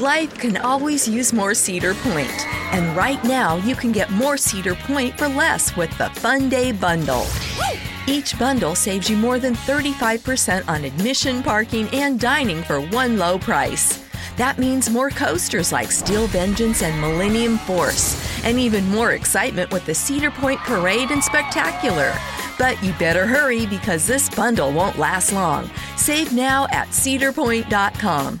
Life can always use more Cedar Point, and right now you can get more Cedar Point for less with the Fun Day Bundle. Each bundle saves you more than 35% on admission, parking, and dining for one low price. That means more coasters like Steel Vengeance and Millennium Force, and even more excitement with the Cedar Point Parade and Spectacular. But you better hurry because this bundle won't last long. Save now at cedarpoint.com.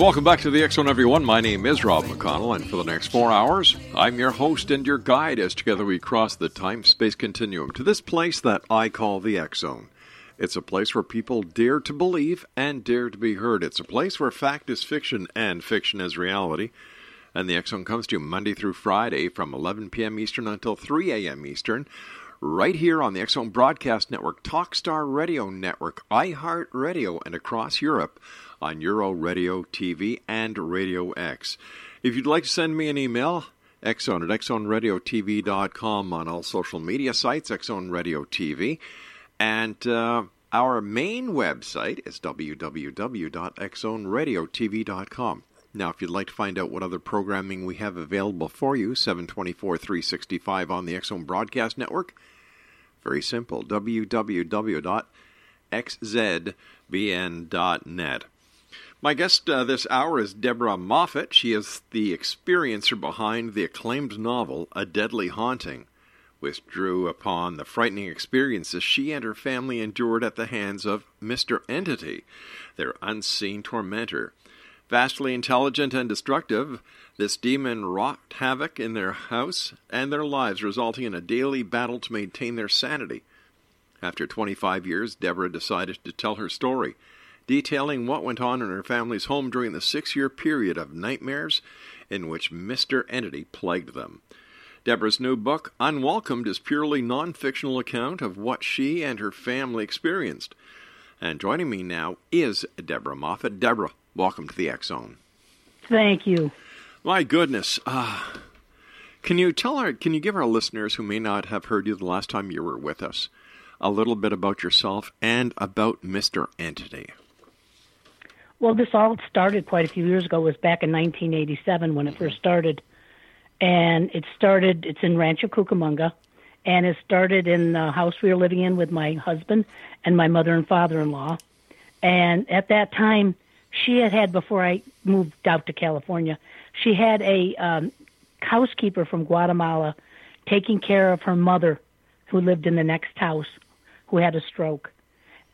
Welcome back to the X Zone, everyone. My name is Rob McConnell, and for the next four hours, I'm your host and your guide as together we cross the time space continuum to this place that I call the X Zone. It's a place where people dare to believe and dare to be heard. It's a place where fact is fiction and fiction is reality. And the X Zone comes to you Monday through Friday from 11 p.m. Eastern until 3 a.m. Eastern, right here on the X Zone Broadcast Network, Talkstar Radio Network, iHeart Radio, and across Europe on Euro Radio TV and Radio X. If you'd like to send me an email, X Zone at xzoneradiotv.com on all social media sites, X Zone Radio TV. And uh, our main website is www.xzoneradiotv.com. Now, if you'd like to find out what other programming we have available for you, 724 365 on the X Zone Broadcast Network, very simple www.xzbn.net. My guest uh, this hour is Deborah Moffitt. She is the experiencer behind the acclaimed novel A Deadly Haunting, which drew upon the frightening experiences she and her family endured at the hands of Mr. Entity, their unseen tormentor. Vastly intelligent and destructive, this demon wrought havoc in their house and their lives, resulting in a daily battle to maintain their sanity. After 25 years, Deborah decided to tell her story, detailing what went on in her family's home during the six year period of nightmares in which Mr. Entity plagued them. Deborah's new book, Unwelcomed, is purely non fictional account of what she and her family experienced. And joining me now is Deborah Moffitt. Deborah, welcome to the X Zone. Thank you. My goodness. Uh, can you tell our, can you give our listeners who may not have heard you the last time you were with us a little bit about yourself and about Mr. Entity. Well, this all started quite a few years ago. It was back in 1987 when it first started. And it started, it's in Rancho Cucamonga. And it started in the house we were living in with my husband and my mother and father in law. And at that time, she had had, before I moved out to California, she had a um, housekeeper from Guatemala taking care of her mother who lived in the next house who had a stroke.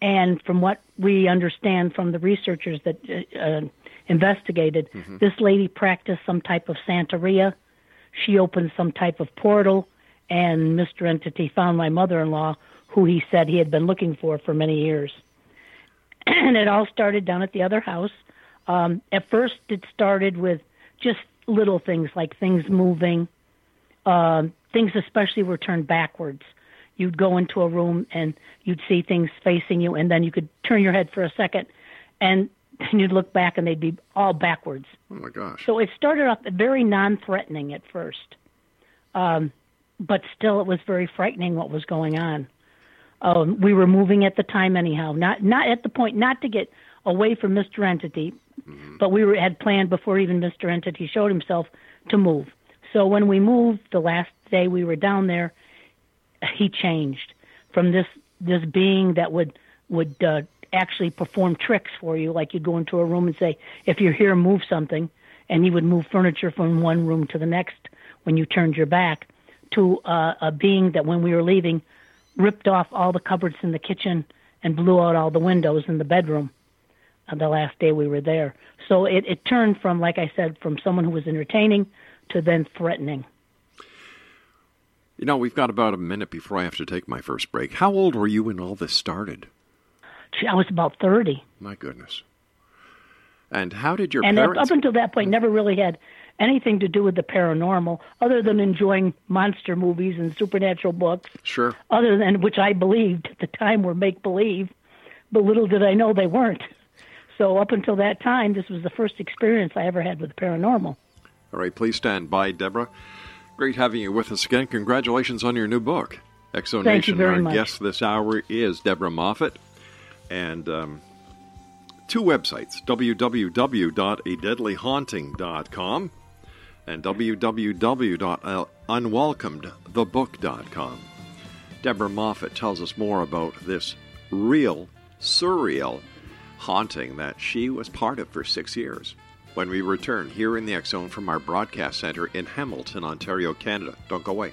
And from what we understand from the researchers that uh, uh, investigated, Mhm. this lady practiced some type of Santeria. She opened some type of portal, and Mr. Entity found my mother in law, who he said he had been looking for for many years. and it all started down at the other house. Um, at first, it started with just little things like things moving, um, things especially were turned backwards. You'd go into a room and you'd see things facing you, and then you could turn your head for a second, and then you'd look back and they'd be all backwards. Oh my gosh. So it started off very non-threatening at first, um, but still it was very frightening what was going on. Um, we were moving at the time anyhow, not not at the point not to get away from Mr. Entity, but we were, had planned before even Mr. Entity showed himself to move. So when we moved, the last day we were down there, he changed from this this being that would would uh, actually perform tricks for you, like you'd go into a room and say, "If you're here, move something," and he would move furniture from one room to the next when you turned your back, to uh, a being that when we were leaving, ripped off all the cupboards in the kitchen and blew out all the windows in the bedroom. Uh, the last day we were there, so it, it turned from, like I said, from someone who was entertaining to then threatening. You know, we've got about a minute before I have to take my first break. How old were you when all this started? Gee, I was about thirty. My goodness. And how did your and up, parents? up until that point, never really had anything to do with the paranormal, other than enjoying monster movies and supernatural books. Sure. Other than which I believed at the time were make believe, but little did I know they weren't. So up until that time, this was the first experience I ever had with the paranormal. All right, please stand by, Deborah. Great having you with us again. Congratulations on your new book, Exo Thank you very Our much. guest this hour is Deborah Moffitt, and um, two websites: www.adeadlyhaunting.com and www.unwelcomedthebook.com. Deborah Moffitt tells us more about this real, surreal haunting that she was part of for six years. When we return here in the Zone from our broadcast center in Hamilton, Ontario, Canada. Don't go away.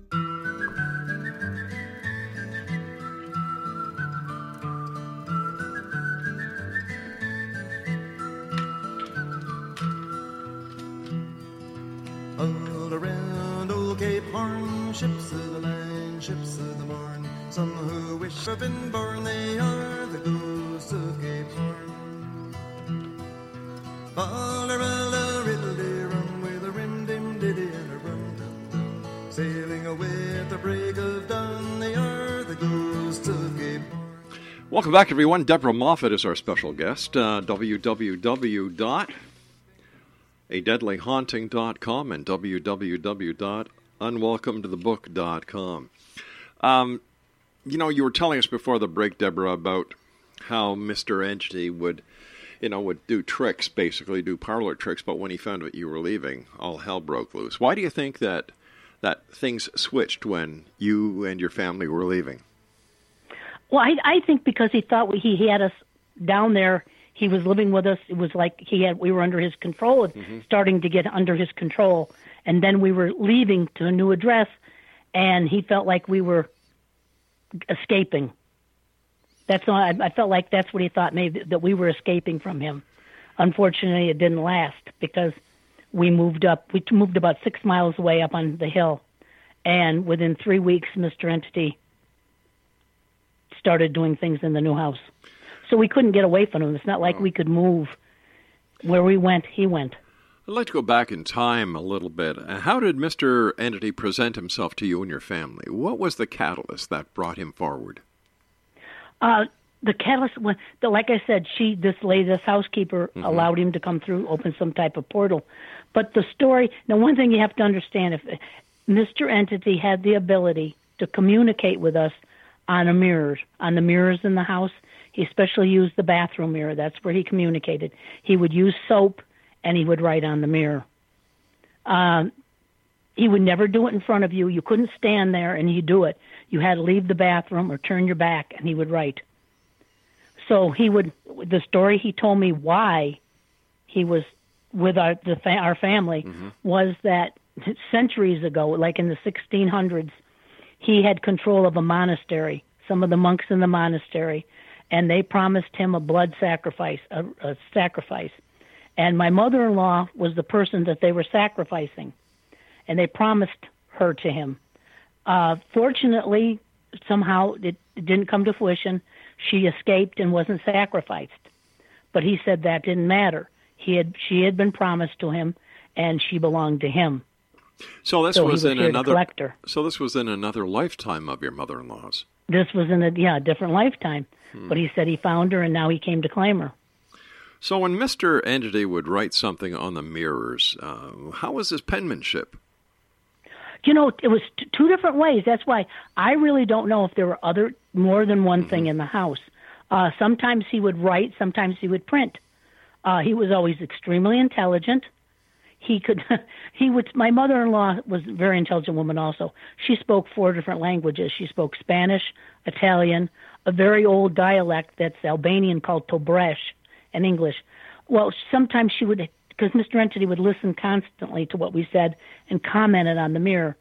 Been born, they are the ghosts of riddle rum with a rim dim diddy and a rum dum dum. Sailing away at the break of dawn, they are the ghosts of. Welcome back, everyone. Deborah Moffitt is our special guest. Uh, www.adeadlyhaunting.com and www.unwelcomedthebook.com. Um, you know, you were telling us before the break, Deborah, about how Mr. Entity would, you know, would do tricks, basically do parlor tricks, but when he found out you were leaving, all hell broke loose. Why do you think that that things switched when you and your family were leaving? Well, I, I think because he thought we, he, he had us down there. He was living with us. It was like he had we were under his control, and mm-hmm. starting to get under his control. And then we were leaving to a new address, and he felt like we were escaping. That's all. I, I felt like that's what he thought, maybe that we were escaping from him. Unfortunately, it didn't last because we moved up. We moved about six miles away up on the hill, and within three weeks, Mister Entity started doing things in the new house. So we couldn't get away from him. It's not like oh. we could move. Where we went, he went. I'd like to go back in time a little bit. How did Mr. Entity present himself to you and your family? What was the catalyst that brought him forward? Uh, the catalyst, like I said, she, this lady, this housekeeper, allowed him to come through, open some type of portal. But the story, now, one thing you have to understand if Mr. Entity had the ability to communicate with us on a mirror, on the mirrors in the house, he especially used the bathroom mirror. That's where he communicated. He would use soap and he would write on the mirror. Um, he would never do it in front of you. You couldn't stand there and he'd do it. You had to leave the bathroom or turn your back and he would write. So he would the story he told me why he was with our the fa- our family was that centuries ago, like in the 1600s, he had control of a monastery, some of the monks in the monastery, and they promised him a blood sacrifice, a, a sacrifice. And my mother-in-law was the person that they were sacrificing, and they promised her to him. Uh, fortunately, somehow it, it didn't come to fruition. She escaped and wasn't sacrificed. But he said that didn't matter. He had she had been promised to him, and she belonged to him. So this So was, was in another. collect her. So this was in another lifetime of your mother-in-law's. This was in a yeah different lifetime. Hmm. But he said he found her, and now he came to claim her. So when Mister Entity would write something on the mirrors, uh, how was his penmanship? You know, it was t- two different ways. That's why I really don't know if there were other more than one thing in the house. Uh, sometimes he would write, sometimes he would print. Uh, he was always extremely intelligent. He could, he would. My mother-in-law was a very intelligent woman. Also, she spoke four different languages. She spoke Spanish, Italian, a very old dialect that's Albanian called Tobresh, and English. Well, sometimes she would, because Mr. Entity would listen constantly to what we said and commented on the mirror.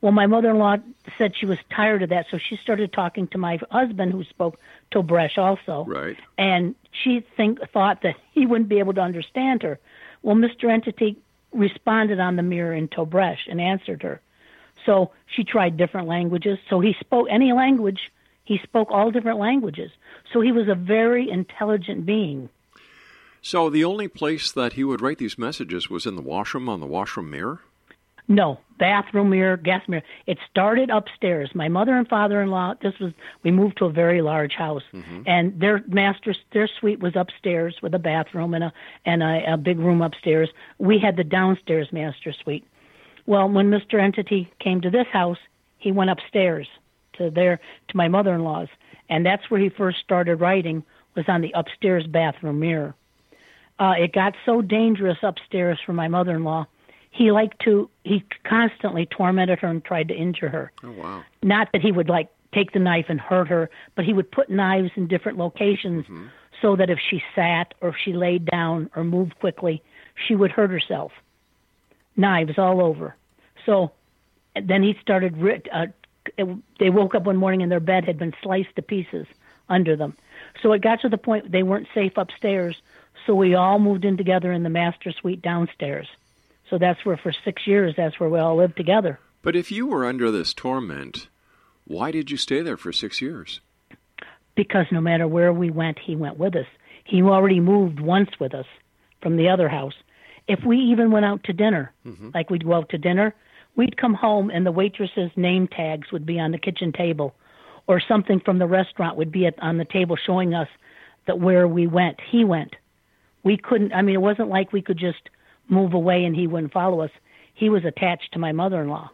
Well, my mother-in-law said she was tired of that, so she started talking to my husband, who spoke Tobresh also Right. and she think thought that he wouldn't be able to understand her. Well, Mr. Entity responded on the mirror in Tobresh and answered her. So she tried different languages. So he spoke any language. He spoke all different languages. So he was a very intelligent being. So the only place that he would write these messages was in the washroom on the washroom mirror. No, bathroom mirror, gas mirror. It started upstairs. My mother and father-in-law. This was we moved to a very large house, mm-hmm. and their master their suite was upstairs with a bathroom and a and a, a big room upstairs. We had the downstairs master suite. Well, when Mr. Entity came to this house, he went upstairs to their to my mother-in-law's, and that's where he first started writing. Was on the upstairs bathroom mirror. Uh, it got so dangerous upstairs for my mother-in-law. He liked to. He constantly tormented her and tried to injure her. Oh wow. Not that he would like take the knife and hurt her, but he would put knives in different locations so that if she sat or if she laid down or moved quickly, she would hurt herself. Knives all over. So then he started. Uh, they woke up one morning and their bed had been sliced to pieces under them. So it got to the point they weren't safe upstairs. So we all moved in together in the master suite downstairs. So that's where for six years that's where we all lived together. But if you were under this torment, why did you stay there for six years? because no matter where we went, he went with us. He already moved once with us from the other house. If we even went out to dinner, mm-hmm. like we'd go out to dinner, we'd come home and the waitress's name tags would be on the kitchen table, or something from the restaurant would be at, on the table showing us that where we went, he went. We couldn't. I mean, it wasn't like we could just move away and he wouldn't follow us. He was attached to my mother-in-law.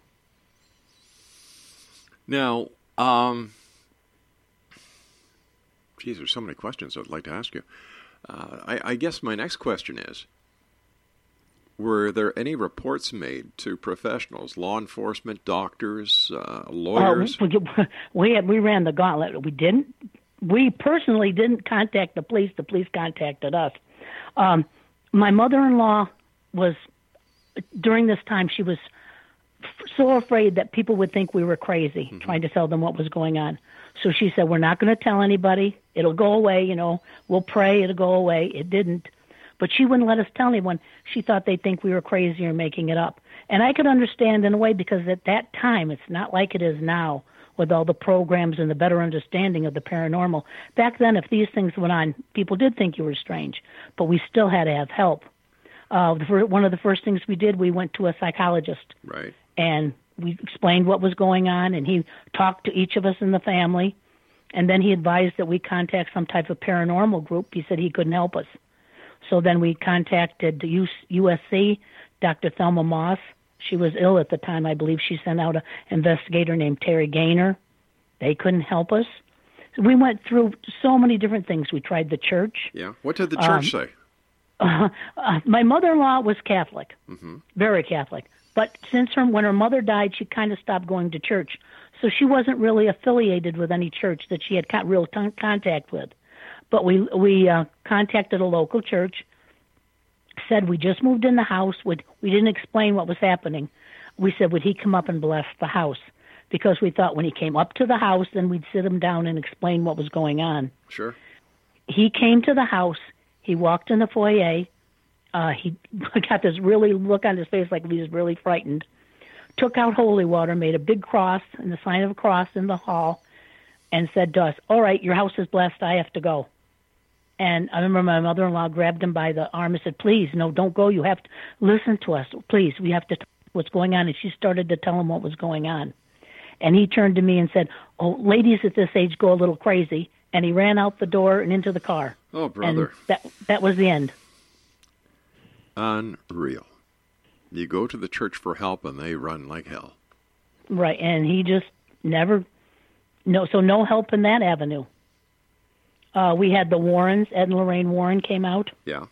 Now, um, geez, there's so many questions I'd like to ask you. Uh, I, I guess my next question is: Were there any reports made to professionals, law enforcement, doctors, uh, lawyers? Uh, we, we had, we ran the gauntlet. We didn't. We personally didn't contact the police. The police contacted us. Um, my mother-in-law was during this time. She was f- so afraid that people would think we were crazy, trying to tell them what was going on. So she said, "We're not going to tell anybody. It'll go away. You know, we'll pray it'll go away." It didn't. But she wouldn't let us tell anyone. She thought they'd think we were crazy or making it up. And I could understand in a way because at that time, it's not like it is now with all the programs and the better understanding of the paranormal. Back then, if these things went on, people did think you were strange, but we still had to have help. Uh, the, one of the first things we did, we went to a psychologist Right. and we explained what was going on and he talked to each of us in the family and then he advised that we contact some type of paranormal group he said he couldn't help us so then we contacted usc dr thelma moss she was ill at the time i believe she sent out an investigator named kerry gaynor they couldn't help us so we went through so many different things we tried the church Yeah. What did the church Um, say? uh, uh, my mother-in-law was catholic hmm very Catholic. But since her when her mother died, she kind of stopped going to church, so she wasn't really affiliated with any church that she had real ton- contact with. But we we uh, contacted a local church. Said we just moved in the house. Would we didn't explain what was happening. We said would he come up and bless the house because we thought when he came up to the house then we'd sit him down and explain what was going on. Sure. He came to the house. He walked in the foyer. Uh, he got this really look on his face like he was really frightened. Took out holy water, made a big cross and the sign of a cross in the hall, and said to us, "All right, your house is blessed. I have to go." And I remember my mother-in-law grabbed him by the arm and said, "Please, no, don't go. You have to listen to us. Please, we have to talk what's going on." And she started to tell him what was going on. And he turned to me and said, "Oh, ladies at this age go a little crazy." And he ran out the door and into the car. Oh, brother. And that that was the end. Unreal. You go to the church for help and they run like hell. Right, and he just never no so no help in that avenue. Uh, we had the Warrens, Ed and Lorraine Warren came out. Yeah.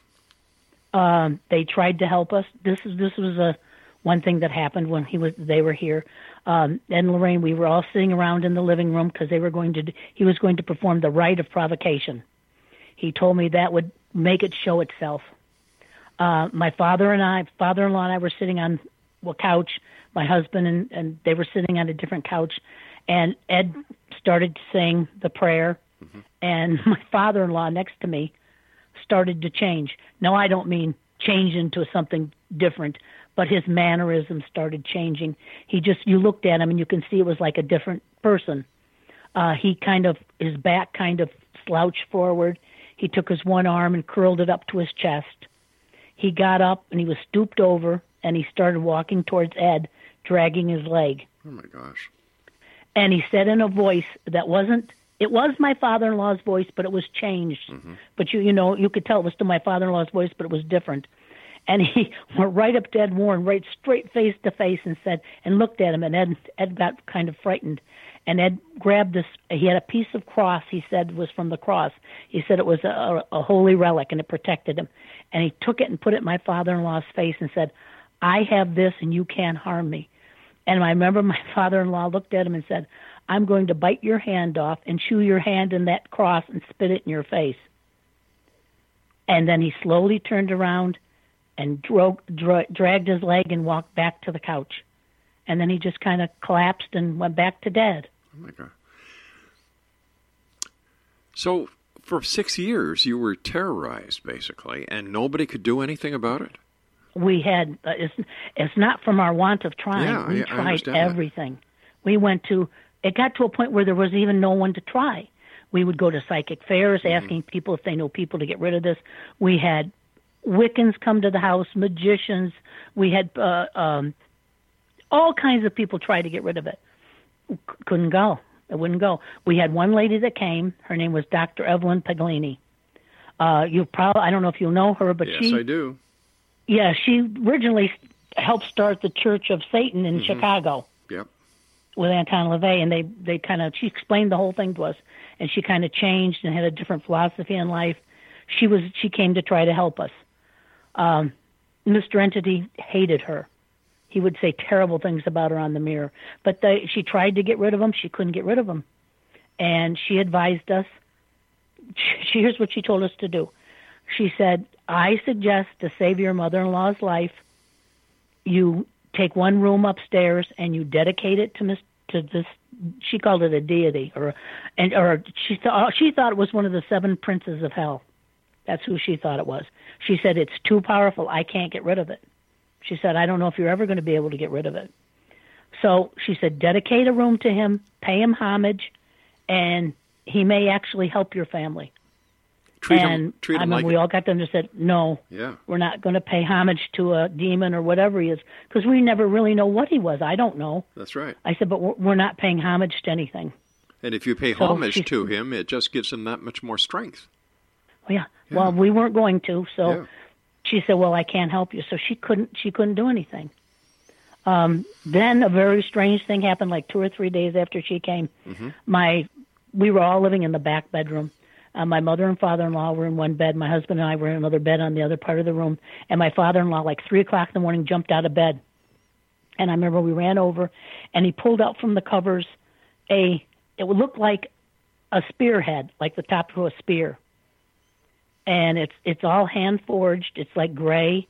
Um, they tried to help us. This is this was a one thing that happened when he was they were here. Um, Ed and Lorraine, we were all sitting around in the living room because they were going to he was going to perform the rite of provocation. He told me that would make it show itself. Uh, my father and I, father-in-law and I, were sitting on a couch. My husband and and they were sitting on a different couch, and Ed started to sing the prayer, and my father-in-law next to me started to change. Now I don't mean change into something different, but his mannerisms started changing. He just you looked at him and you can see it was like a different person. Uh, he kind of his back kind of slouched forward. He took his one arm and curled it up to his chest. He got up and he was stooped over and he started walking towards Ed, dragging his leg. Oh my gosh. And he said in a voice that wasn't it was my father-in-law's voice, but it was changed. Mm-hmm. But you you know you could tell it was still my father-in-law's voice, but it was different. And he went right up to Ed Warren, right straight face to face, and said and looked at him. And Ed Ed got kind of frightened. And Ed grabbed this. He had a piece of cross. He said was from the cross. He said it was a, a holy relic, and it protected him. And he took it and put it in my father-in-law's face and said, "I have this, and you can't harm me." And I remember my father-in-law looked at him and said, "I'm going to bite your hand off and chew your hand in that cross and spit it in your face." And then he slowly turned around and dra- dragged his leg and walked back to the couch. And then he just kind of collapsed and went back to dead. Oh my god. So for six years you were terrorized basically, and nobody could do anything about it. We had uh, it's it's not from our want of trying. Yeah, we tried understand that. everything. We went to it got to a point where there was even no one to try. We would go to psychic fairs Mm-hmm. asking people if they know people to get rid of this. We had Wiccans come to the house, magicians. We had uh, um, all kinds of people try to get rid of it. C- couldn't go. It wouldn't go. We had one lady that came. Her name was Dr. Evelyn Paglini. Uh, you probably I don't know if you know her, but yes, she I do. yeah, she originally helped start the Church of Satan in Mhm. Chicago Yep. With Anton LaVey, and they they kind of she explained the whole thing to us, and she kind of changed and had a different philosophy in life. She was she came to try to help us. Um, Mr. Entity hated her. He would say terrible things about her on the mirror, but they, she tried to get rid of him. She couldn't get rid of him, and she advised us. She, here's what she told us to do. She said, "I suggest to save your mother-in-law's life, you take one room upstairs and you dedicate it to Miss to this. She called it a deity, or and or she thought she thought it was one of the seven princes of hell. That's who she thought it was. She said it's too powerful. I can't get rid of it. She said I don't know if you're ever going to be able to get rid of it. So she said dedicate a room to him, pay him homage, and he may actually help your family. Treat him- and treat I him remember like we it. all got them and said no Yeah. we're not going to pay homage to a demon or whatever he is because we never really know what he was. I don't know. That's right. I said, but we're, we're not paying homage to anything. And if you pay So homage she- to him, it just gives him that much more strength. Oh, yeah. Well, we weren't going to. So Yeah. she said, well, I can't help you. So she couldn't. She couldn't do anything. Um, then a very strange thing happened. Like two or three days after she came, Mm-hmm. my we were all living in the back bedroom. Uh, my mother and father-in-law were in one bed. My husband and I were in another bed on the other part of the room. And my father-in-law, like three o'clock in the morning, jumped out of bed. And I remember we ran over, and he pulled out from the covers a. It would look like a spearhead, like the top of a spear. and it's it's all hand forged. It's like gray.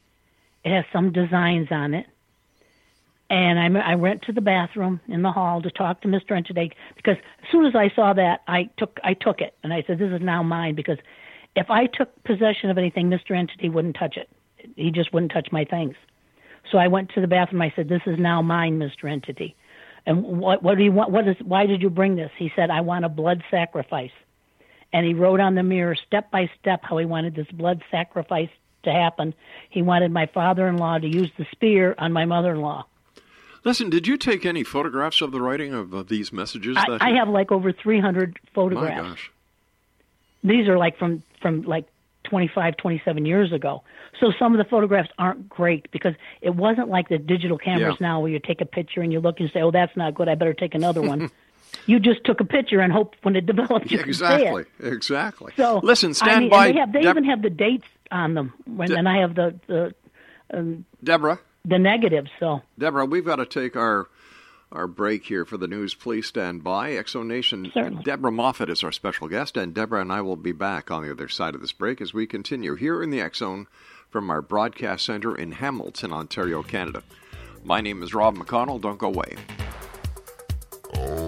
It has some designs on it. And I, I went to the bathroom in the hall to talk to Mr. Entity because as soon as I saw that, I took I took it and I said, "This is now mine." Because if I took possession of anything, Mr. Entity wouldn't touch it. He just wouldn't touch my things. So I went to the bathroom. I said, "This is now mine, Mr. Entity." And what what do you want? What is? Why did you bring this? He said, "I want a blood sacrifice." And he wrote on the mirror step by step how he wanted this blood sacrifice to happen. He wanted my father-in-law to use the spear on my mother-in-law. Listen, did you take any photographs of the writing of uh, these messages? I, that I have like over 300 photographs. My gosh. These are like from from like 25, 27 years ago. So some of the photographs aren't great because it wasn't like the digital cameras Yeah. now where you take a picture and you look and say, "Oh, that's not good. I better take another one." you just took a picture and hoped when it developed you Yeah, could exactly. Exactly. So listen, stand I mean, by. They have, they Deb- even have the dates on them, when, De- and I have the the um, Deborah. The negatives. So Deborah, we've got to take our our break here for the news. Please stand by. Exo Nation. Certainly. Deborah Moffitt is our special guest, and Deborah and I will be back on the other side of this break as we continue here in the X Zone from our broadcast center in Hamilton, Ontario, Canada. My name is Rob McConnell. Don't go away. Oh.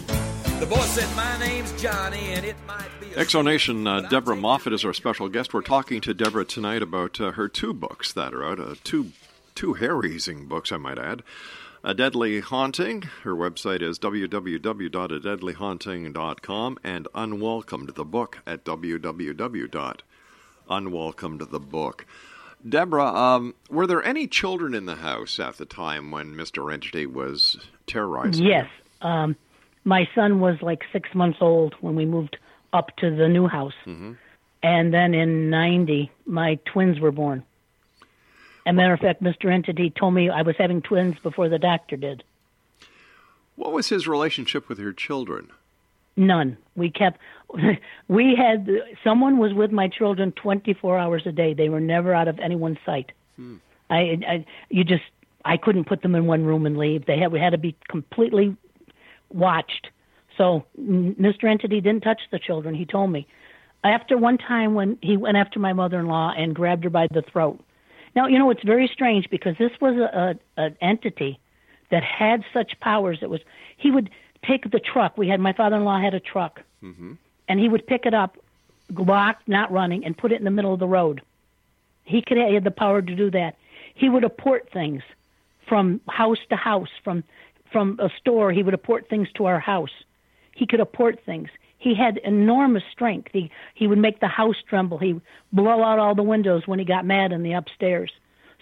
The boy said, My name's Johnny, and it might be Exonation, uh, Deborah Moffitt is our special guest. We're talking to Deborah tonight about uh, her two books that are out, uh, two, two hair-raising books, I might add. A Deadly Haunting. Her website is www.adeadlyhaunting.com and Unwelcomed, the book, at www.unwelcomedthebook. Deborah, um, were there any children in the house at the time when Mr. Entity was terrorizing? Yes. Um, my son was like six months old when we moved up to the new house. hmm And then in 90, my twins were born. As a matter of fact, Mr. Entity told me I was having twins before the doctor did. What was his relationship with your children? None. We kept, we had, someone was with my children 24 hours a day. They were never out of anyone's sight. Hmm. I, I, you just, I couldn't put them in one room and leave. They had, we had to be completely watched. So Mr. Entity didn't touch the children. He told me. After one time when he went after my mother-in-law and grabbed her by the throat. Now you know it's very strange because this was a, a an entity that had such powers. It was he would take the truck. We had my father-in-law had a truck, Mm-hmm. and he would pick it up, locked, not running, and put it in the middle of the road. He could he had the power to do that. He would apport things from house to house, from from a store. He would apport things to our house. He could apport things. He had enormous strength. He he would make the house tremble. He would blow out all the windows when he got mad in the upstairs.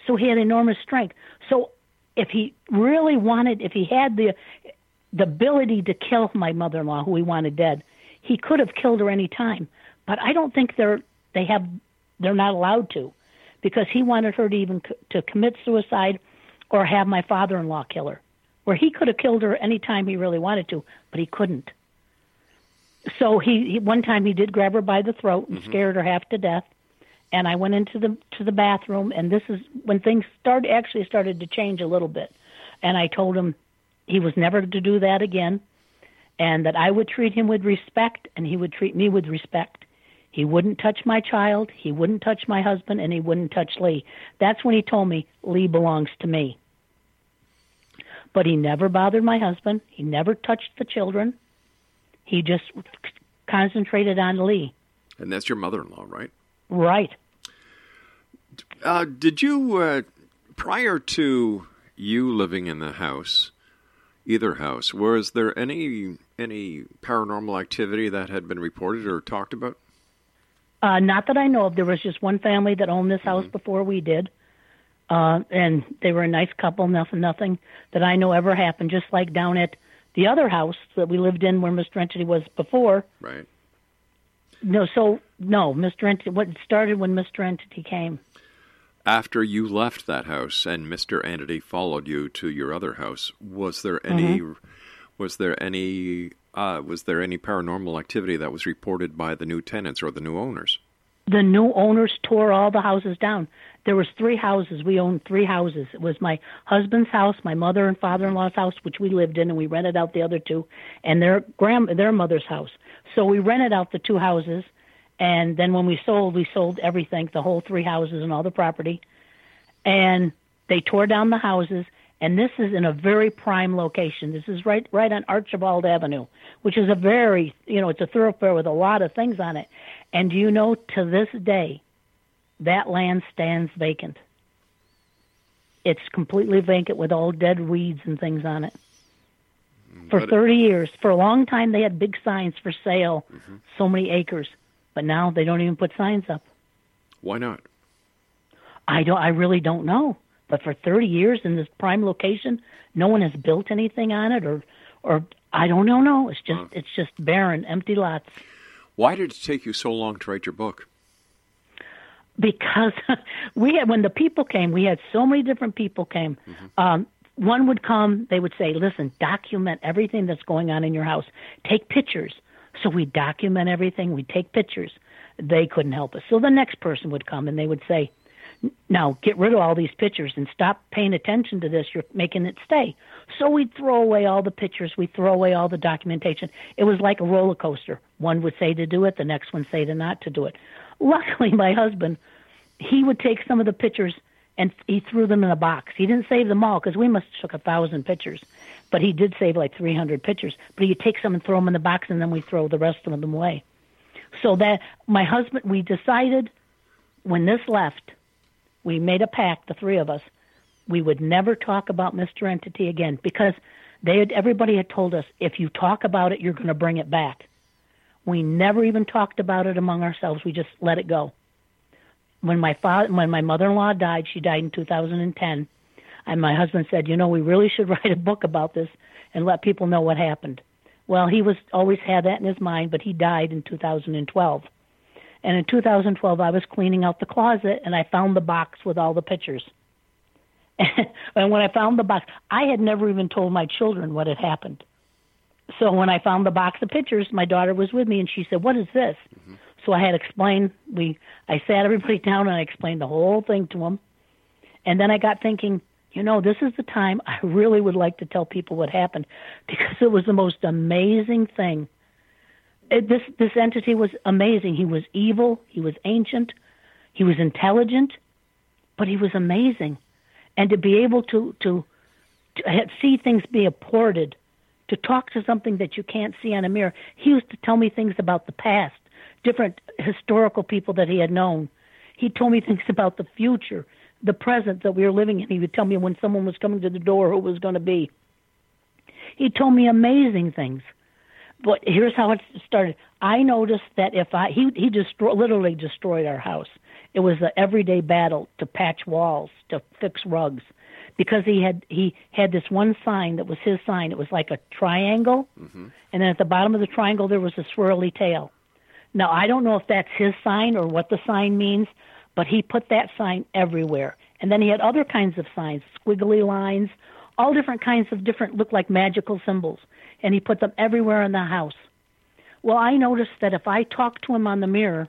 So he had enormous strength. So if he really wanted, if he had the the ability to kill my mother-in-law, who he wanted dead, he could have killed her any time. But I don't think they're they have they're not allowed to, because he wanted her to even c- to commit suicide, or have my father-in-law kill her, where he could have killed her any time he really wanted to, but he couldn't. So he, he one time he did grab her by the throat and mm-hmm. scared her half to death. And I went into the to the bathroom, and this is when things started actually started to change a little bit. And I told him he was never to do that again, and that I would treat him with respect, and he would treat me with respect. He wouldn't touch my child, he wouldn't touch my husband, and he wouldn't touch Lee. That's when he told me Lee belongs to me. But he never bothered my husband. He never touched the children. He just concentrated on Lee. And that's your mother-in-law, right? Right. Uh, did you, uh, prior to you living in the house, either house, was there any any paranormal activity that had been reported or talked about? Uh, not that I know of. There was just one family that owned this house before we did, uh, and they were a nice couple. Nothing, nothing that I know ever happened. Just like down at the other house that we lived in, where Mr. Entity was before. Right. No, so no, Mr. Entity. What started when Mr. Entity came? After you left that house and Mister Entity followed you to your other house, was there any was there any uh, was there any paranormal activity that was reported by the new tenants or the new owners? The new owners tore all the houses down. There was three houses. We owned three houses. It was my husband's house, my mother and father-in-law's house, which we lived in, and we rented out the other two, and their grand their mother's house. So we rented out the two houses, and then when we sold, we sold everything, the whole three houses and all the property, and they tore down the houses. And this is in a very prime location. This is right right on Archibald Avenue, which is a very you know it's a thoroughfare with a lot of things on it. And do you know to this day, that land stands vacant. It's completely vacant with all dead weeds and things on it. For But- 30 years, for a long time, they had big signs for sale, Mm-hmm. so many acres. But now they don't even put signs up. Why not? I don't. I really don't know. But for 30 years in this prime location, no one has built anything on it, or, or I don't know. No, it's just it's just barren, empty lots. Why did it take you so long to write your book? because we had when the people came we had so many different people came. Um one would come they would say listen document everything that's going on in your house. Take pictures. So we document everything we take pictures. They couldn't help us. So the next person would come and they would say now get rid of all these pictures and stop paying attention to this. You're making it stay so we'd throw away all the pictures. We'd throw away all the documentation. It was like a roller coaster. One would say to do it the next one say to not to do it. Luckily my husband he would take some of the pictures and he threw them in a box. He didn't save them all because we must have took a thousand pictures. But he did save like 300 pictures. But he'd take some and throw them in the box and then we throw the rest of them away. So that my husband we decided when this left we made a pact the three of us we would never talk about mr entity again because they had everybody had told us if you talk about it you're going to bring it back. We never even talked about it among ourselves. We just let it go. When my father when my mother-in-law died she died in 2010 and my husband said you know we really should write a book about this and let people know what happened. Well he was always had that in his mind but he died in 2012 and in 2012 I was cleaning out the closet and I found the box with all the pictures and when I found the box I had never even told my children what had happened so when I found the box of pictures my daughter was with me and she said what is this mm-hmm. so I had explained we I sat everybody down and I explained the whole thing to them. And then I got thinking, you know, this is the time I really would like to tell people what happened because it was the most amazing thing. It, this this entity was amazing. He was evil, he was ancient, he was intelligent, but he was amazing. And to be able to to, to see things be apported, to talk to something that you can't see on a mirror. He used to tell me things about the past, different historical people that he had known. He told me things about the future, the present that we were living in. He would tell me when someone was coming to the door who was going to be. He told me amazing things. But here's how it started. I noticed that if I he he destroy, literally destroyed our house. It was the everyday battle to patch walls, to fix rugs, because he had he had this one sign that was his sign. It was like a triangle, mm-hmm. and then at the bottom of the triangle there was a swirly tail. Now I don't know if that's his sign or what the sign means, but he put that sign everywhere. And then he had other kinds of signs, squiggly lines, all different kinds of different look like magical symbols, and he put them everywhere in the house. Well, I noticed that if I talked to him on the mirror,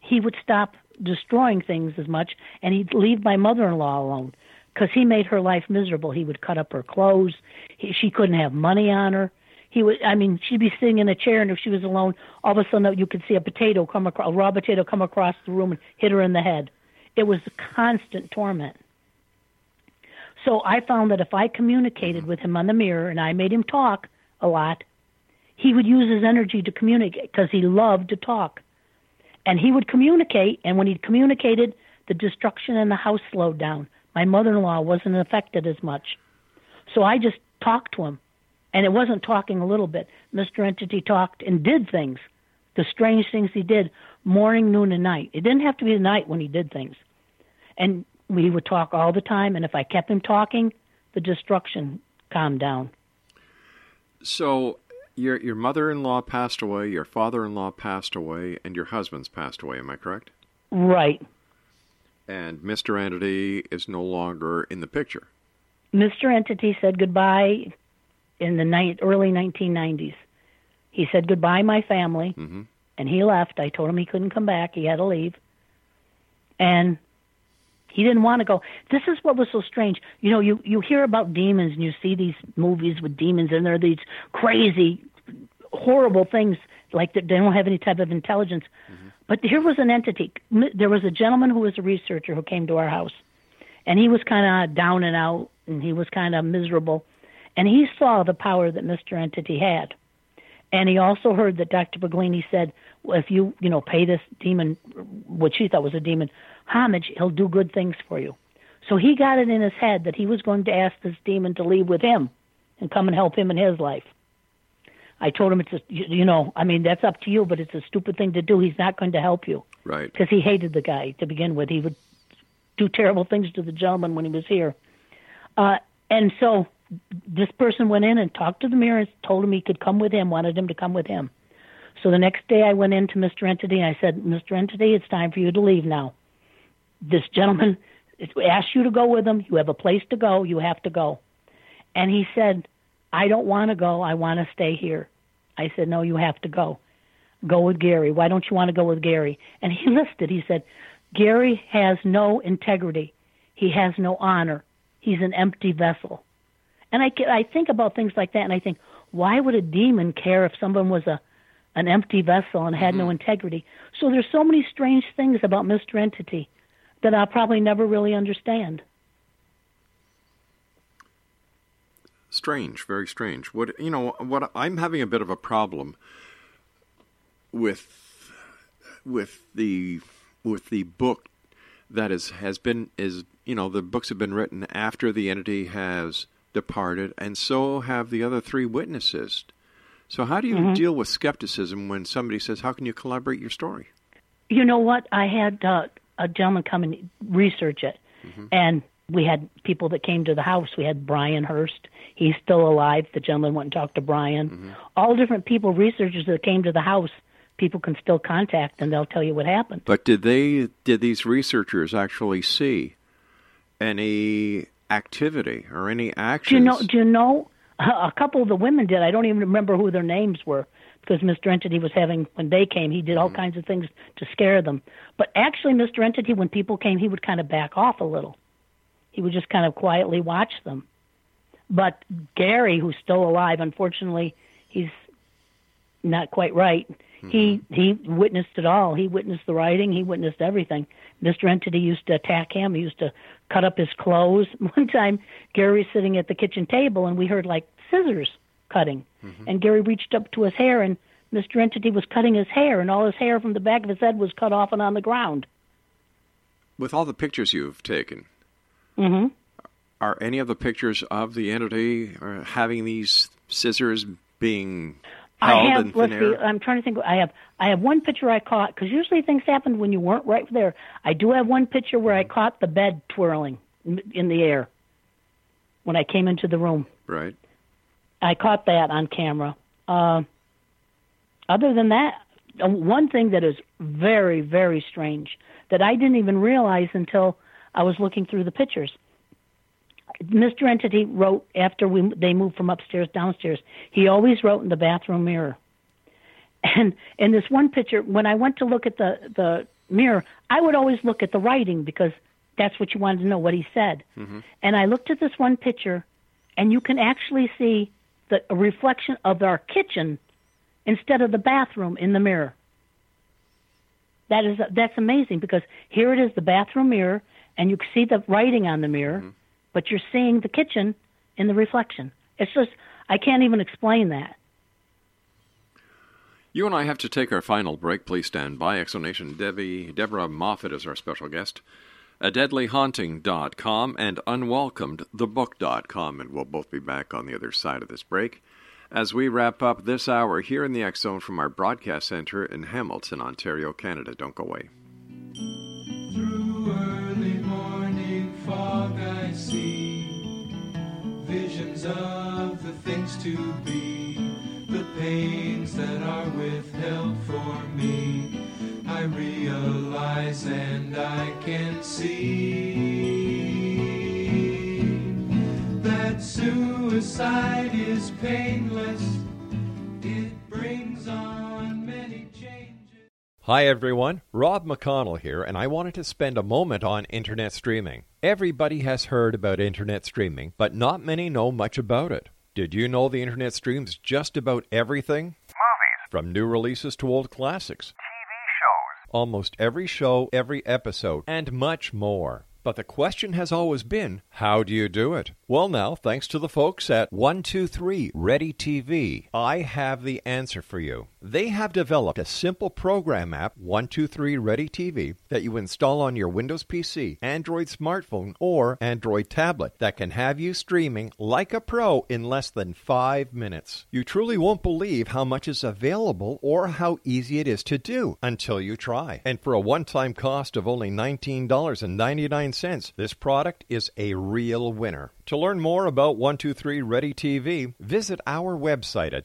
he would stop destroying things as much, and he'd leave my mother-in-law alone because he made her life miserable. He would cut up her clothes. He, she couldn't have money on her. He would. I mean, she'd be sitting in a chair, and if she was alone, all of a sudden you could see a potato come across, a raw potato come across the room and hit her in the head. It was constant torment. So I found that if I communicated with him on the mirror and I made him talk a lot, he would use his energy to communicate because he loved to talk. And he would communicate, and when he communicated, the destruction in the house slowed down. My mother in law wasn't affected as much. So I just talked to him. And it wasn't talking a little bit. Mr. Entity talked and did things. The strange things he did morning, noon, and night. It didn't have to be the night when he did things. And we would talk all the time, and if I kept him talking, the destruction calmed down. So your your mother-in-law passed away, your father-in-law passed away, and your husband's passed away. Am I correct? Right. And Mr. Entity is no longer in the picture. Mr. Entity said goodbye in the night, early 1990s. He said goodbye, my family, Mm-hmm. and he left. I told him he couldn't come back. He had to leave. and he didn't want to go. This is what was so strange. You know, you you hear about demons and you see these movies with demons, and they're these crazy, horrible things like they don't have any type of intelligence. Mm-hmm. But here was an entity. There was a gentleman who was a researcher who came to our house, and he was kind of down and out, and he was kind of miserable, and he saw the power that Mister Entity had. And he also heard that Dr. Baglini said, well, if you, you know, pay this demon, what she thought was a demon, homage, he'll do good things for you. So he got it in his head that he was going to ask this demon to leave with him and come and help him in his life. I told him it's a, you you know, I mean, that's up to you, but it's a stupid thing to do. He's not going to help you Right. because he hated the guy to begin with. He would do terrible things to the gentleman when he was here. Uh, and so this person went in and talked to the mirror and told him he could come with him, wanted him to come with him. So the next day I went in to Mr. Entity and I said, Mr. Entity, it's time for you to leave now. This gentleman asked you to go with him. You have a place to go. You have to go. And he said, I don't want to go. I want to stay here. I said, No, you have to go. Go with Gary. Why don't you want to go with Gary? And he listed, he said, Gary has no integrity. He has no honor. He's an empty vessel. And I, I think about things like that, and I think, why would a demon care if someone was a an empty vessel and had no mm-hmm. integrity? So there's so many strange things about Mr. Entity that I'll probably never really understand. Strange, very strange. What you know, what I'm having a bit of a problem with with the with the book that is has been is you know the books have been written after the entity has departed, and so have the other three witnesses. So how do you Mhm. deal with skepticism when somebody says, "How can you collaborate your story?" You know what? I had uh, a gentleman come and research it, and we had people that came to the house. We had Brian Hurst. He's still alive. The gentleman went and talked to Brian. All different people, researchers that came to the house. People can still contact, and they'll tell you what happened. But did they did these researchers actually see any activity or any Do you know? Do you know? A couple of the women did. I don't even remember who their names were because Mr. Entity was having when they came. He did all mm-hmm. kinds of things to scare them. But actually, Mr. Entity, when people came, he would kind of back off a little. He would just kind of quietly watch them. But Gary, who's still alive, unfortunately, he's not quite right. He mm-hmm. he witnessed it all. He witnessed the writing. He witnessed everything. Mr. Entity used to attack him. He used to cut up his clothes. One time, Gary was sitting at the kitchen table, and we heard like scissors cutting. Mm-hmm. And Gary reached up to his hair, and Mr. Entity was cutting his hair, and all his hair from the back of his head was cut off and on the ground. With all the pictures you've taken, hmm are any of the pictures of the entity uh, having these scissors being I have. Let's see. I'm trying to think. I have. I have one picture I caught because usually things happen when you weren't right there. I do have one picture where I caught the bed twirling in- in the air when I came into the room. Right. I caught that on camera. Uh, other than that, uh, one thing that is very, very strange that I didn't even realize until I was looking through the pictures. Mr. Entity wrote after we they moved from upstairs downstairs. He always wrote in the bathroom mirror. And in this one picture, when I went to look at the the mirror, I would always look at the writing because that's what you wanted to know what he said. Mm-hmm. And I looked at this one picture, and you can actually see the a reflection of our kitchen instead of the bathroom in the mirror. That is that's amazing because here it is the bathroom mirror, and you can see the writing on the mirror, mm-hmm. But you're seeing the kitchen in the reflection. It's just I can't even explain that. You and I have to take our final break. Please stand by. Exonation Debbie Deborah Moffitt is our special guest. A deadlyhaunting.com and unwelcomedthebook.com, and we'll both be back on the other side of this break as we wrap up this hour here in the X Zone from our broadcast center in Hamilton, Ontario, Canada. Don't go away. Visions of the things to be, the pains that are withheld for me. I realize and I can see that suicide is painless. It brings on. Hi everyone, Rob McConnell here, and I wanted to spend a moment on internet streaming. Everybody has heard about internet streaming, but not many know much about it. Did you know the internet streams just about everything? Movies. From new releases to old classics. TV shows. Almost every show, every episode, and much more. But the question has always been, how do you do it? Well, now, thanks to the folks at 123 Ready TV, I have the answer for you. They have developed a simple program app, 123 Ready TV, that you install on your Windows PC, Android smartphone, or Android tablet that can have you streaming like a pro in less than five minutes. You truly won't believe how much is available or how easy it is to do until you try. And for a one time cost of only $19.99, this product is a real winner. To learn more about 123 Ready TV, visit our website at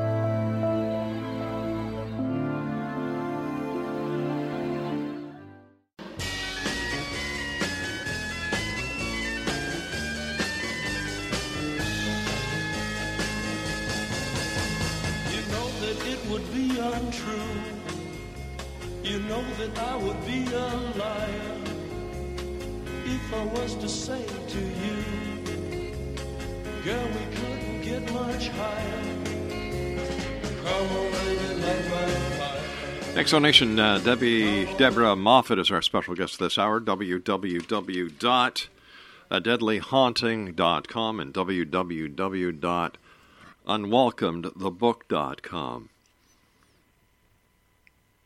Exonation, uh, Debbie Deborah Moffitt is our special guest this hour. www.deadlyhaunting.com and www.unwelcomedthebook.com.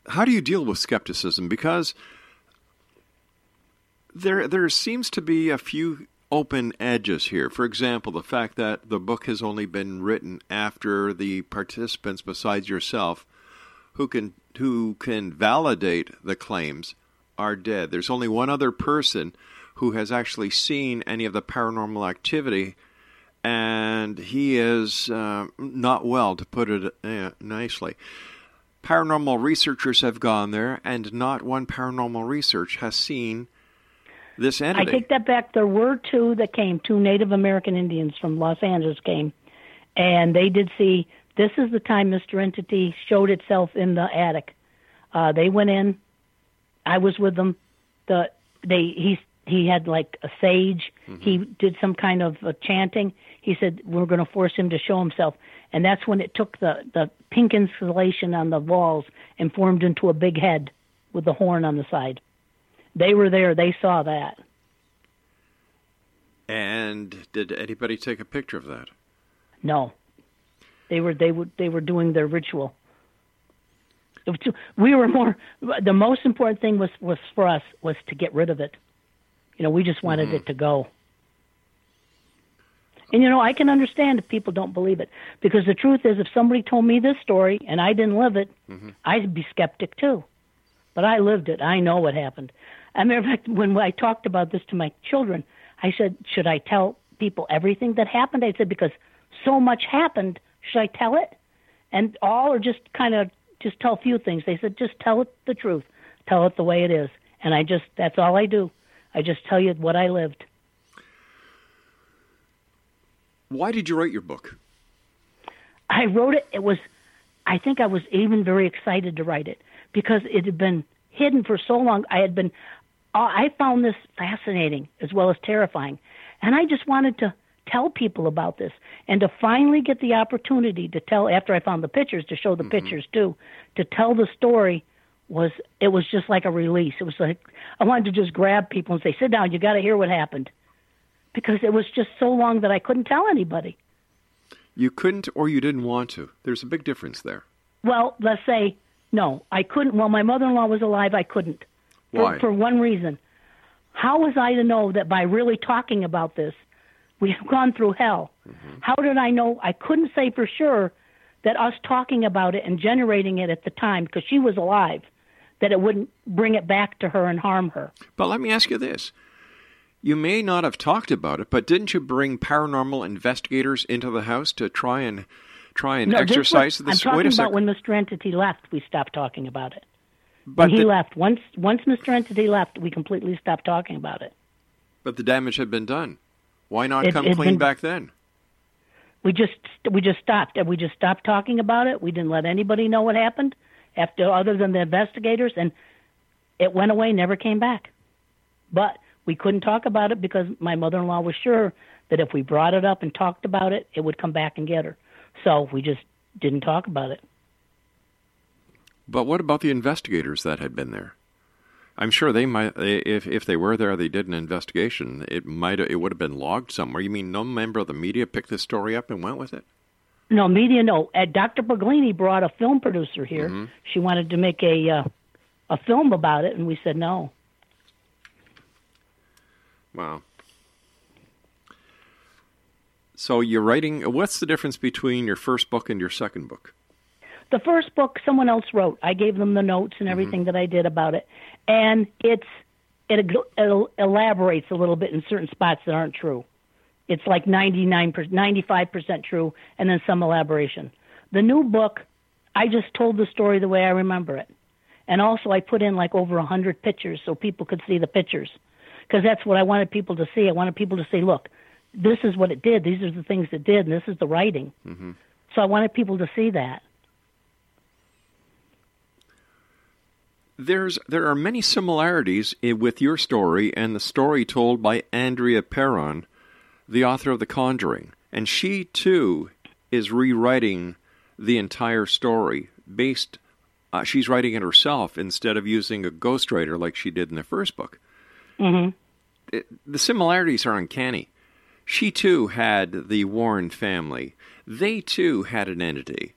How do you deal with skepticism? Because there there seems to be a few open edges here. For example, the fact that the book has only been written after the participants besides yourself who can who can validate the claims are dead. There's only one other person who has actually seen any of the paranormal activity, and he is uh, not well, to put it uh, nicely. Paranormal researchers have gone there, and not one paranormal research has seen this entity. I take that back. There were two that came, two Native American Indians from Los Angeles came, and they did see. This is the time Mr. Entity showed itself in the attic. Uh, they went in. I was with them. The they he he had like a sage. He did some kind of uh, chanting. He said we're going to force him to show himself, and that's when it took the the pink insulation on the walls and formed into a big head with the horn on the side. They were there. They saw that. And did anybody take a picture of that? No, they were they were they were doing their ritual. It was too- We were more. The most important thing was was for us was to get rid of it. You know, we just wanted it mm-hmm. to go. And you know, I can understand if people don't believe it because the truth is, if somebody told me this story and I didn't live it, mm-hmm. I'd be skeptic too. But I lived it. I know what happened. As a matter of fact, when I talked about this to my children, I said, "Should I tell people everything that happened?" I said because so much happened. Should I tell it? And all or just kind of just tell a few things. They said, "Just tell it the truth. Tell it the way it is." And I just that's all I do. I just tell you what I lived. Why did you write your book? I wrote it. It was, I think I was even very excited to write it because it had been hidden for so long. I had been, I found this fascinating as well as terrifying. And I just wanted to tell people about this and to finally get the opportunity to tell, after I found the pictures, to show the mm-hmm. pictures too, to tell the story was, it was just like a release. It was like, I wanted to just grab people and say, sit down, you got to hear what happened. Because it was just so long that I couldn't tell anybody. You couldn't or you didn't want to. There's a big difference there. Well, let's say no, I couldn't. While my mother-in-law was alive, I couldn't. For- Why? For, one reason. How was I to know that by really talking about this, we have gone through hell? Mm-hmm. How did I know? I couldn't say for sure that us talking about it and generating it at the time, because she was alive, that it wouldn't bring it back to her and harm her. But let me ask you this. You may not have talked about it, but didn't you bring paranormal investigators into the house to try and try and No, this was- exercise this? I'm talking about when Mr. Entity left. We stopped talking about it. But when he the- left, once once Mr. Entity left, we completely stopped talking about it. But the damage had been done. Why not It- come clean been- back then? We just we just stopped. We just stopped talking about it. We didn't let anybody know what happened after other than the investigators, and it went away, never came back. But we couldn't talk about it because my mother-in-law was sure that if we brought it up and talked about it, it would come back and get her. So we just didn't talk about it. But what about the investigators that had been there? I'm sure they might. If if they were there, they did an investigation. It might. It would have been logged somewhere. You mean no member of the media picked this story up and went with it? No media. No. Uh, Dr. Berglini brought a film producer here. Mhm. She wanted to make a uh, a film about it, and we said no. Wow. So you're writing. What's the difference between your first book and your second book? The first book someone else wrote. I gave them the notes and everything that I did about it, and it's it, it elaborates a little bit in certain spots that aren't true. It's like 99 95 percent true, and then some elaboration. The new book, I just told the story the way I remember it, and also I put in like over a hundred pictures so people could see the pictures, because that's what I wanted people to see. I wanted people to say, look, this is what it did. These are the things it did, and this is the writing. Mm-hmm. So I wanted people to see that. There's there are many similarities with your story and the story told by Andrea Perron, the author of The Conjuring, and she too is rewriting the entire story based. Uh, she's writing it herself instead of using a ghostwriter like she did in the first book. hmm It, the similarities are uncanny. She too had the Warren family. They too had an entity.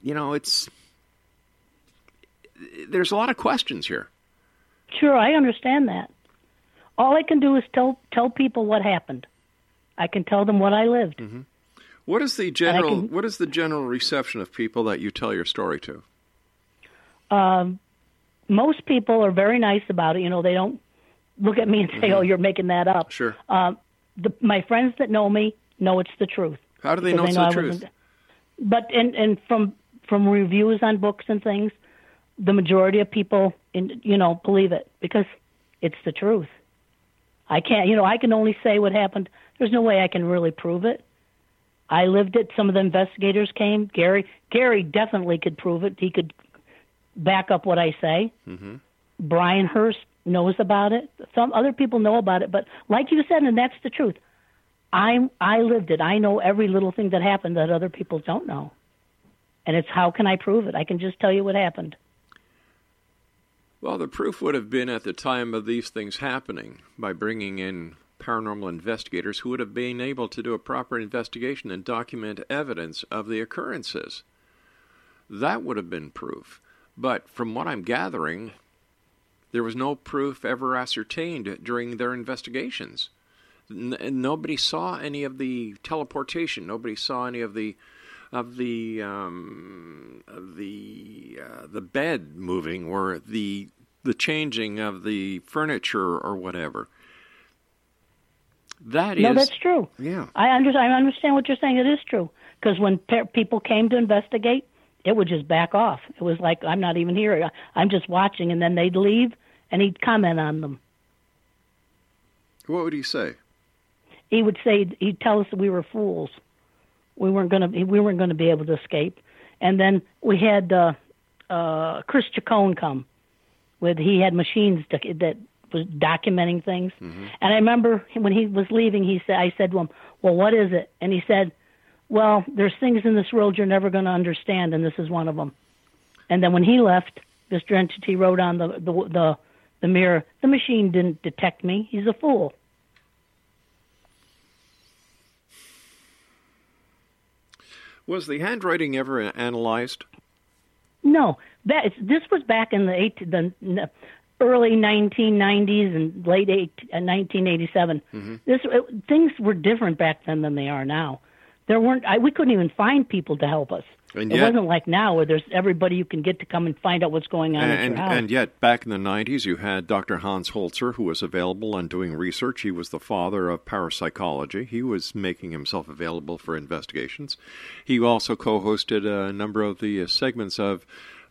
You know, it's there's a lot of questions here. Sure, I understand that. All I can do is tell tell people what happened. I can tell them what I lived. Mm-hmm. What is the general can- what is the general reception of people that you tell your story to? Um, most people are very nice about it. You know, they don't look at me and say, Mhm. "Oh, you're making that up." Sure. Um, the, my friends that know me know it's the truth. How do they know it's the I truth? But and and from from reviews on books and things, the majority of people, in, you know, believe it because it's the truth. I can't, you know, I can only say what happened. There's no way I can really prove it. I lived it. Some of the investigators came. Gary, Gary definitely could prove it. He could back up what I say. Mm-hmm. Brian Hurst knows about it. Some other people know about it, but like you said, and that's the truth. I I lived it. I know every little thing that happened that other people don't know. And it's how can I prove it? I can just tell you what happened. Well, the proof would have been at the time of these things happening by bringing in paranormal investigators who would have been able to do a proper investigation and document evidence of the occurrences. That would have been proof. But from what I'm gathering, there was no proof ever ascertained during their investigations. N- nobody saw any of the teleportation. Nobody saw any of the of the um, the uh, the bed moving or the the changing of the furniture or whatever. That is no, that's true. Yeah. I understand. I understand what you're saying. It is true because when pe- people came to investigate, it would just back off. It was like I'm not even here. I'm just watching, and then they'd leave, and he'd comment on them. What would he say? He would say he'd tell us that we were fools. We weren't going to. We weren't going to be able to escape. And then we had uh, uh, Chris Chacon come, with he had machines that, that was documenting things. Mm-hmm. And I remember when he was leaving, he said, "I said to him, well, what is it?" And he said, "Well, there's things in this world you're never going to understand, and this is one of them." And then when he left, Mr. Entity wrote on the the the, the mirror, "The machine didn't detect me. He's a fool." Was the handwriting ever analyzed? No, that it's, this was back in the eight, the n- early 1990s and late eight, uh, 1987. Mhm. This uh, things were different back then than they are now. There weren't. I, we couldn't even find people to help us. And it yet- wasn't like now where there's everybody you can get to come and find out what's going on And, house. and yet, back in the 90s, you had Dr. Hans Holzer, who was available and doing research. He was the father of parapsychology. He was making himself available for investigations. He also co hosted a number of the segments of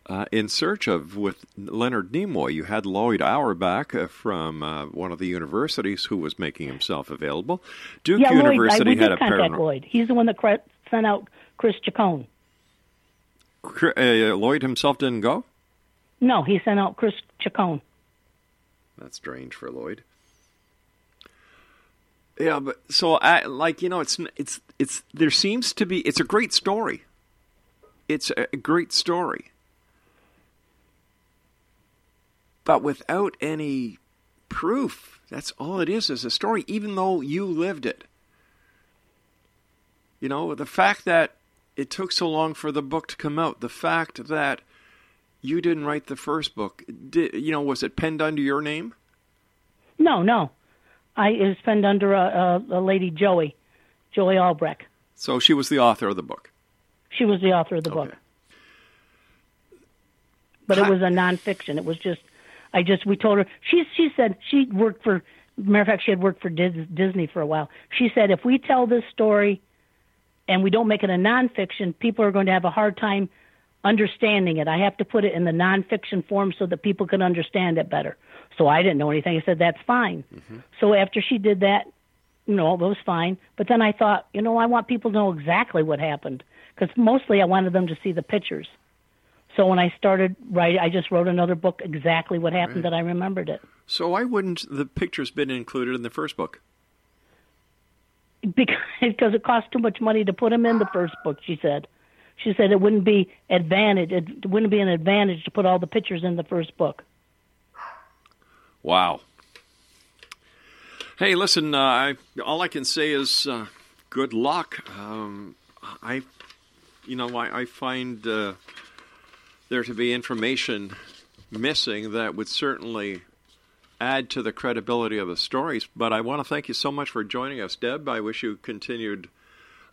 uh, In Search of with Leonard Nimoy. You had Lloyd Auerbach uh, from uh, one of the universities who was making himself available. Duke yeah, Lloyd, I, University we had did a contact paranormal. Lloyd. He's the one that cre- sent out Chris Chacon. Uh, Lloyd himself didn't go? No, he sent out Chris Chacon. That's strange for Lloyd. Yeah, but so I like you know it's it's it's there seems to be it's a great story. It's a great story. But without any proof, that's all it is is a story even though you lived it. You know, the fact that it took so long for the book to come out, the fact that you didn't write the first book, did, you know, was it penned under your name? No, no, I it was penned under a, a, a lady Joey, Joey Albrecht. So she was the author of the book. She was the author of the book. But it was a nonfiction. It was just, I just, we told her, she, she said she worked for, matter of fact, she had worked for Dis- Disney for a while. She said, if we tell this story and we don't make it a nonfiction, people are going to have a hard time understanding it. I have to put it in the nonfiction form so that people can understand it better. So I didn't know anything. I said, that's fine. Mm-hmm. So after she did that, you know, it was fine. But then I thought, you know, I want people to know exactly what happened because mostly I wanted them to see the pictures. So when I started writing, I just wrote another book exactly what happened Right. that I remembered it. So why wouldn't the pictures been included in the first book? because because it cost too much money to put them in the first book. She said. She said it wouldn't be advantage. It wouldn't be an advantage to put all the pictures in the first book. Wow. Hey, listen. Uh, I, all I can say is uh, good luck. Um, I, you know, I, I find uh, there to be information missing that would certainly add to the credibility of the stories. But I want to thank you so much for joining us, Deb. I wish you continued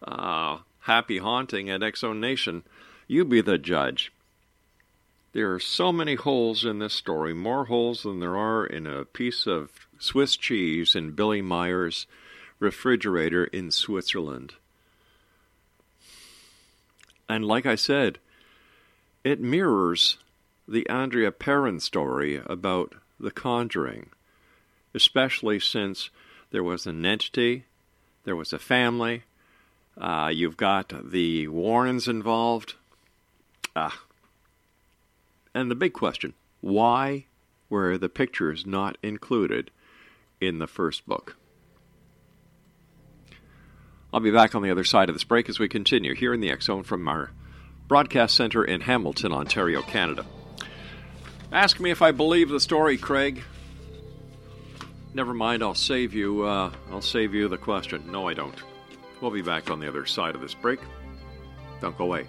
uh, happy haunting at X Nation. You be the judge. There are so many holes in this story, more holes than there are in a piece of Swiss cheese in Billy Meier's refrigerator in Switzerland. And like I said, it mirrors the Andrea Perron story about the conjuring, especially since there was an entity, there was a family, uh, you've got the Warrens involved. Ah. And the big question why were the pictures not included in the first book? I'll be back on the other side of this break as we continue here in the Zone from our broadcast center in Hamilton, Ontario, Canada. Ask me if I believe the story, Craig. Never mind, I'll save you. Uh, I'll save you the question. No, I don't. We'll be back on the other side of this break. Don't go away.